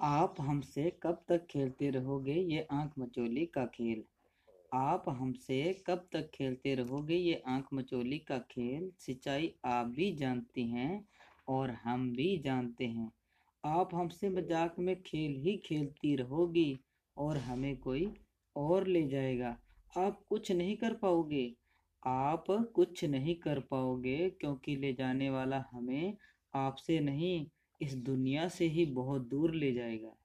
आप हमसे कब तक खेलते रहोगे? ये आँख मचोली का खेल। आप हमसे कब तक खेलते रहोगे? ये आँख मचोली का खेल। सिंचाई आप भी जानती हैं और हम भी जानते हैं। आप हमसे मज़ाक में खेल ही खेलती रहोगी और हमें कोई और ले जाएगा। आप कुछ नहीं कर पाओगे। आप कुछ नहीं कर पाओगे क्योंकि ले जाने वाला हमें आपसे नहीं इस दुनिया से ही बहुत दूर ले जाएगा।